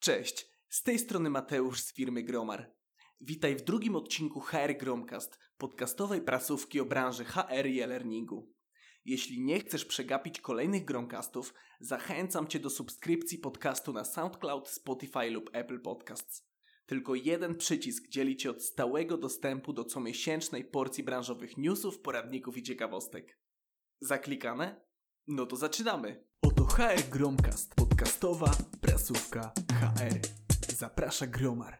Cześć, z tej strony Mateusz z firmy Gromar. Witaj w drugim odcinku HR Gromcast, podcastowej prasówki o branży HR i e-learningu. Jeśli nie chcesz przegapić kolejnych Gromcastów, zachęcam Cię do subskrypcji podcastu na SoundCloud, Spotify lub Apple Podcasts. Tylko jeden przycisk dzieli Cię od stałego dostępu do comiesięcznej porcji branżowych newsów, poradników i ciekawostek. Zaklikane? No to zaczynamy! HR Gromcast, podcastowa prasówka HR. Zaprasza Gromar.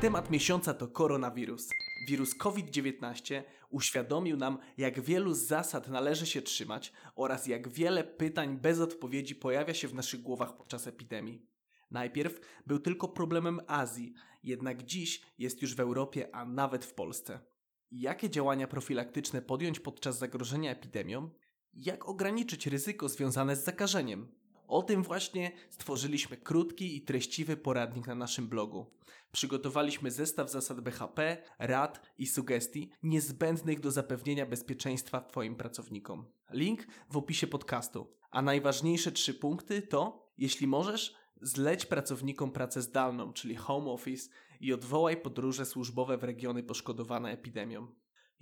Temat miesiąca to koronawirus. Wirus COVID-19 uświadomił nam, jak wielu zasad należy się trzymać oraz jak wiele pytań bez odpowiedzi pojawia się w naszych głowach podczas epidemii. Najpierw był tylko problemem Azji, jednak dziś jest już w Europie, a nawet w Polsce. Jakie działania profilaktyczne podjąć podczas zagrożenia epidemią? Jak ograniczyć ryzyko związane z zakażeniem? O tym właśnie stworzyliśmy krótki i treściwy poradnik na naszym blogu. Przygotowaliśmy zestaw zasad BHP, rad i sugestii niezbędnych do zapewnienia bezpieczeństwa Twoim pracownikom. Link w opisie podcastu. A najważniejsze trzy punkty to, jeśli możesz, zleć pracownikom pracę zdalną, czyli home office i odwołaj podróże służbowe w regiony poszkodowane epidemią.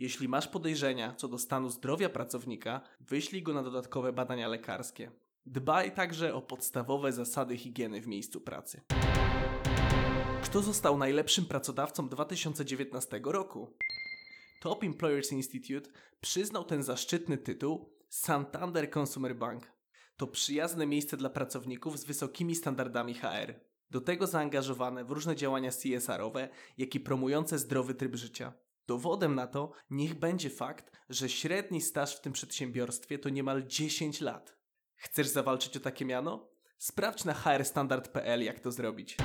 Jeśli masz podejrzenia co do stanu zdrowia pracownika, wyślij go na dodatkowe badania lekarskie. Dbaj także o podstawowe zasady higieny w miejscu pracy. Kto został najlepszym pracodawcą 2019 roku? Top Employers Institute przyznał ten zaszczytny tytuł Santander Consumer Bank. To przyjazne miejsce dla pracowników z wysokimi standardami HR. Do tego zaangażowane w różne działania CSR-owe, jak i promujące zdrowy tryb życia. Dowodem na to niech będzie fakt, że średni staż w tym przedsiębiorstwie to niemal 10 lat. Chcesz zawalczyć o takie miano? Sprawdź na hrstandard.pl jak to zrobić.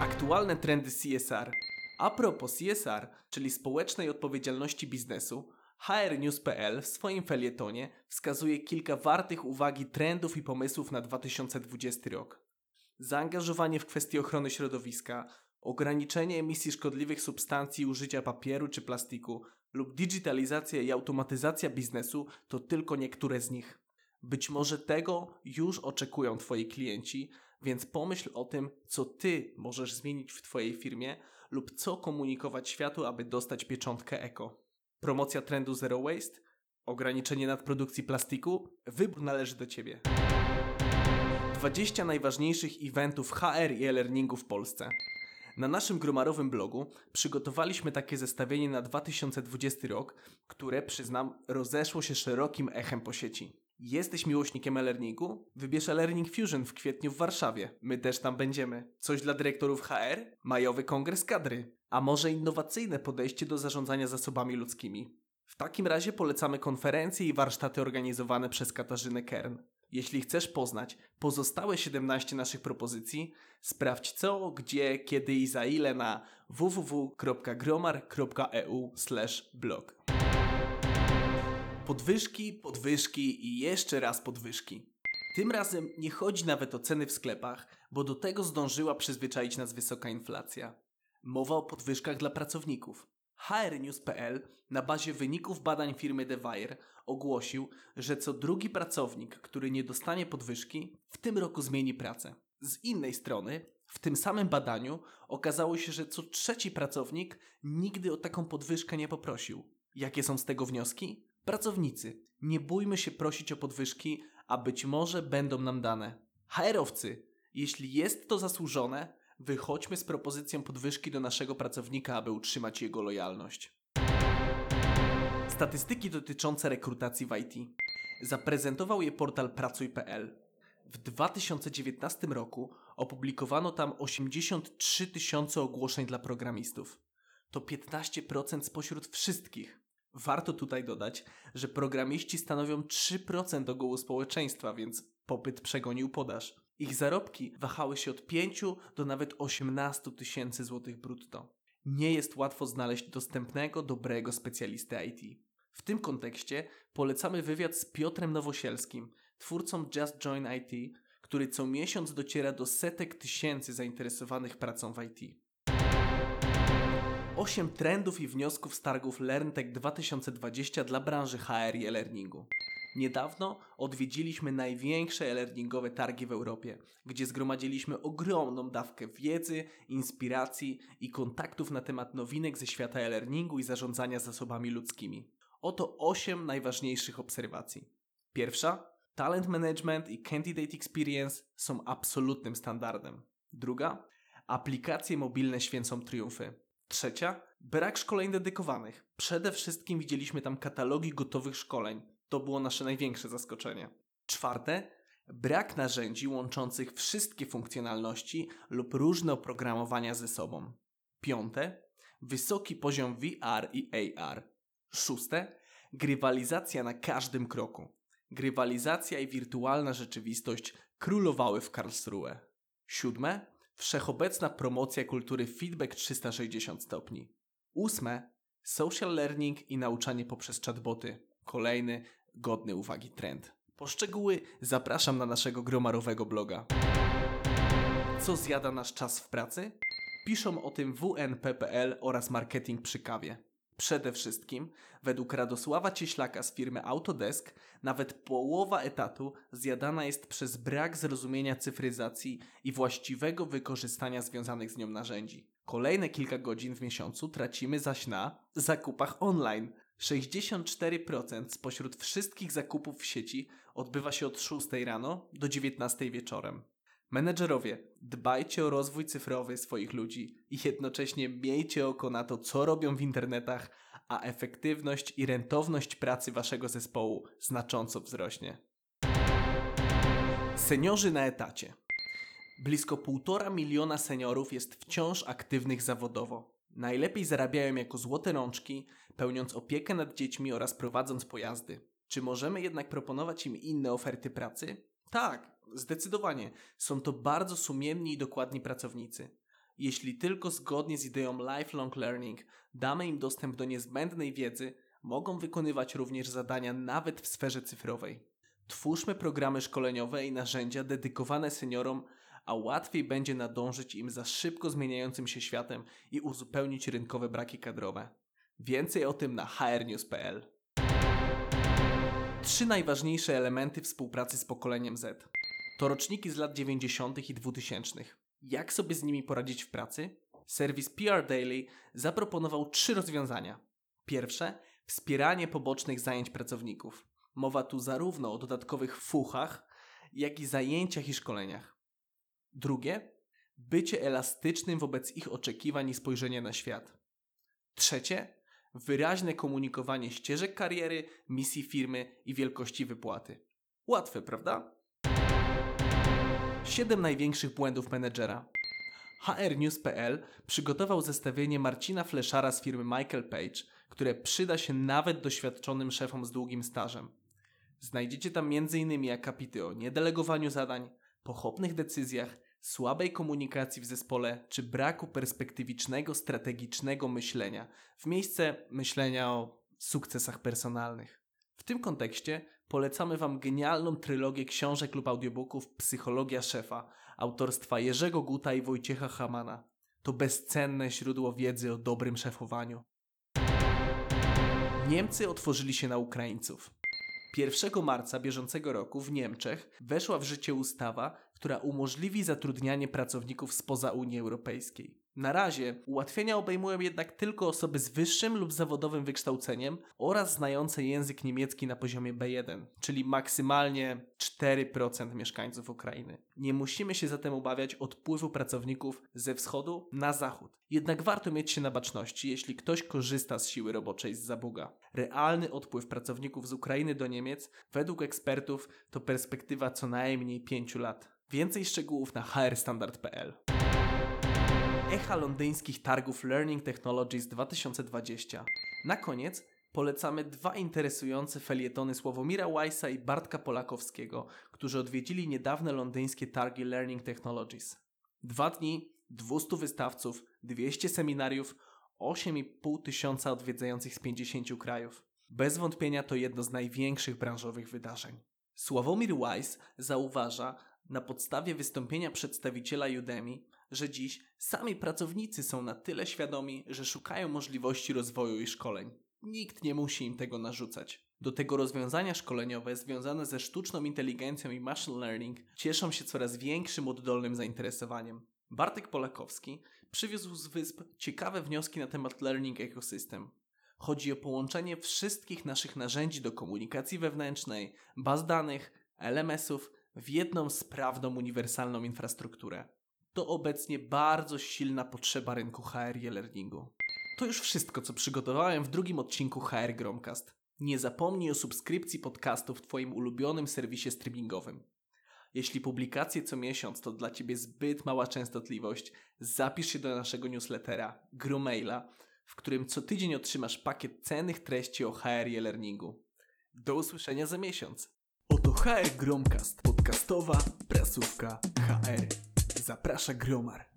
Aktualne trendy CSR. A propos CSR, czyli społecznej odpowiedzialności biznesu, hrnews.pl w swoim felietonie wskazuje kilka wartych uwagi trendów i pomysłów na 2020 rok. Zaangażowanie w kwestie ochrony środowiska, ograniczenie emisji szkodliwych substancji użycia papieru czy plastiku lub digitalizacja i automatyzacja biznesu to tylko niektóre z nich. Być może tego już oczekują Twoi klienci, więc pomyśl o tym, co Ty możesz zmienić w Twojej firmie lub co komunikować światu, aby dostać pieczątkę eko. Promocja trendu Zero Waste? Ograniczenie nadprodukcji plastiku? Wybór należy do Ciebie. 20 najważniejszych eventów HR i e-learningu w Polsce. Na naszym gromarowym blogu przygotowaliśmy takie zestawienie na 2020 rok, które, przyznam, rozeszło się szerokim echem po sieci. Jesteś miłośnikiem e-learningu? Wybierz e-Learning Fusion w kwietniu w Warszawie. My też tam będziemy. Coś dla dyrektorów HR? Majowy kongres kadry. A może innowacyjne podejście do zarządzania zasobami ludzkimi? W takim razie polecamy konferencje i warsztaty organizowane przez Katarzynę Kern. Jeśli chcesz poznać pozostałe 17 naszych propozycji, sprawdź co, gdzie, kiedy i za ile na www.gromar.eu/blog. Podwyżki, podwyżki i jeszcze raz podwyżki. Tym razem nie chodzi nawet o ceny w sklepach, bo do tego zdążyła przyzwyczaić nas wysoka inflacja. Mowa o podwyżkach dla pracowników. HRnews.pl na bazie wyników badań firmy DeWire ogłosił, że co drugi pracownik, który nie dostanie podwyżki, w tym roku zmieni pracę. Z innej strony, w tym samym badaniu okazało się, że co trzeci pracownik nigdy o taką podwyżkę nie poprosił. Jakie są z tego wnioski? Pracownicy, nie bójmy się prosić o podwyżki, a być może będą nam dane. HR-owcy, jeśli jest to zasłużone, wychodźmy z propozycją podwyżki do naszego pracownika, aby utrzymać jego lojalność. Statystyki dotyczące rekrutacji w IT. Zaprezentował je portal pracuj.pl. W 2019 roku opublikowano tam 83 tysiące ogłoszeń dla programistów. To 15% spośród wszystkich. Warto tutaj dodać, że programiści stanowią 3% ogółu społeczeństwa, więc popyt przegonił podaż. Ich zarobki wahały się od 5 do nawet 18 tysięcy złotych brutto. Nie jest łatwo znaleźć dostępnego, dobrego specjalistę IT. W tym kontekście polecamy wywiad z Piotrem Nowosielskim, twórcą Just Join IT, który co miesiąc dociera do setek tysięcy zainteresowanych pracą w IT. 8 trendów i wniosków z targów LearnTech 2020 dla branży HR i e-learningu. Niedawno odwiedziliśmy największe e-learningowe targi w Europie, gdzie zgromadziliśmy ogromną dawkę wiedzy, inspiracji i kontaktów na temat nowinek ze świata e-learningu i zarządzania zasobami ludzkimi. Oto 8 najważniejszych obserwacji. Pierwsza, talent management i candidate experience są absolutnym standardem. Druga, aplikacje mobilne święcą triumfy. Trzecia, brak szkoleń dedykowanych. Przede wszystkim widzieliśmy tam katalogi gotowych szkoleń. To było nasze największe zaskoczenie. Czwarte, brak narzędzi łączących wszystkie funkcjonalności lub różne oprogramowania ze sobą. Piąte, wysoki poziom VR i AR. Szóste, grywalizacja na każdym kroku. Grywalizacja i wirtualna rzeczywistość królowały w Karlsruhe. Siódme, wszechobecna promocja kultury feedback 360 stopni. Ósme, social learning i nauczanie poprzez chatboty. Kolejny godny uwagi trend. Po szczegóły zapraszam na naszego gromarowego bloga. Co zjada nasz czas w pracy? Piszą o tym WNPPL oraz Marketing przy kawie. Przede wszystkim, według Radosława Cieślaka z firmy Autodesk, nawet połowa etatu zjadana jest przez brak zrozumienia cyfryzacji i właściwego wykorzystania związanych z nią narzędzi. Kolejne kilka godzin w miesiącu tracimy zaś na zakupach online. 64% spośród wszystkich zakupów w sieci odbywa się od 6 rano do 19 wieczorem. Menedżerowie, dbajcie o rozwój cyfrowy swoich ludzi i jednocześnie miejcie oko na to, co robią w internetach, a efektywność i rentowność pracy waszego zespołu znacząco wzrośnie. Seniorzy na etacie. Blisko 1,5 miliona seniorów jest wciąż aktywnych zawodowo. Najlepiej zarabiają jako złote rączki, pełniąc opiekę nad dziećmi oraz prowadząc pojazdy. Czy możemy jednak proponować im inne oferty pracy? Tak, zdecydowanie. Są to bardzo sumienni i dokładni pracownicy. Jeśli tylko zgodnie z ideą lifelong learning damy im dostęp do niezbędnej wiedzy, mogą wykonywać również zadania nawet w sferze cyfrowej. Twórzmy programy szkoleniowe i narzędzia dedykowane seniorom, a łatwiej będzie nadążyć im za szybko zmieniającym się światem i uzupełnić rynkowe braki kadrowe. Więcej o tym na hrnews.pl. Trzy najważniejsze elementy współpracy z pokoleniem Z. To roczniki z lat 90. i 2000. Jak sobie z nimi poradzić w pracy? Serwis PR Daily zaproponował trzy rozwiązania. Pierwsze wspieranie pobocznych zajęć pracowników. Mowa tu zarówno o dodatkowych fuchach, jak i zajęciach i szkoleniach. Drugie bycie elastycznym wobec ich oczekiwań i spojrzenia na świat. Trzecie wyraźne komunikowanie ścieżek kariery, misji firmy i wielkości wypłaty. Łatwe, prawda? 7 największych błędów menedżera. HRnews.pl przygotował zestawienie Marcina Fleszara z firmy Michael Page, które przyda się nawet doświadczonym szefom z długim stażem. Znajdziecie tam m.in. akapity o niedelegowaniu zadań, pochopnych decyzjach, słabej komunikacji w zespole czy braku perspektywicznego, strategicznego myślenia w miejsce myślenia o sukcesach personalnych. W tym kontekście polecamy Wam genialną trylogię książek lub audiobooków Psychologia Szefa autorstwa Jerzego Guta i Wojciecha Hamana. To bezcenne źródło wiedzy o dobrym szefowaniu. Niemcy otworzyli się na Ukraińców. 1 marca bieżącego roku w Niemczech weszła w życie ustawa, która umożliwi zatrudnianie pracowników spoza Unii Europejskiej. Na razie ułatwienia obejmują jednak tylko osoby z wyższym lub zawodowym wykształceniem oraz znające język niemiecki na poziomie B1, czyli maksymalnie 4% mieszkańców Ukrainy. Nie musimy się zatem obawiać odpływu pracowników ze wschodu na zachód. Jednak warto mieć się na baczności, jeśli ktoś korzysta z siły roboczej z zabuga. Realny odpływ pracowników z Ukrainy do Niemiec według ekspertów to perspektywa co najmniej 5 lat. Więcej szczegółów na hrstandard.pl Echa londyńskich targów Learning Technologies 2020. Na koniec polecamy dwa interesujące felietony Sławomira Weissa i Bartka Polakowskiego, którzy odwiedzili niedawne londyńskie targi Learning Technologies. Dwa dni, 200 wystawców, 200 seminariów, 8,5 tysiąca odwiedzających z 50 krajów. Bez wątpienia to jedno z największych branżowych wydarzeń. Sławomir Weiss zauważa na podstawie wystąpienia przedstawiciela Udemy, że dziś sami pracownicy są na tyle świadomi, że szukają możliwości rozwoju i szkoleń. Nikt nie musi im tego narzucać. Do tego rozwiązania szkoleniowe związane ze sztuczną inteligencją i machine learning cieszą się coraz większym oddolnym zainteresowaniem. Bartek Polakowski przywiózł z wysp ciekawe wnioski na temat Learning Ecosystem. Chodzi o połączenie wszystkich naszych narzędzi do komunikacji wewnętrznej, baz danych, LMS-ów w jedną sprawną, uniwersalną infrastrukturę. To obecnie bardzo silna potrzeba rynku HR i e-learningu. To już wszystko, co przygotowałem w drugim odcinku HR Gromcast. Nie zapomnij o subskrypcji podcastu w Twoim ulubionym serwisie streamingowym. Jeśli publikacje co miesiąc to dla Ciebie zbyt mała częstotliwość, zapisz się do naszego newslettera, Grumaila, w którym co tydzień otrzymasz pakiet cennych treści o HR i e-learningu. Do usłyszenia za miesiąc. Oto HR Gromcast, podcastowa prasówka HR. Zaprasza Gromar.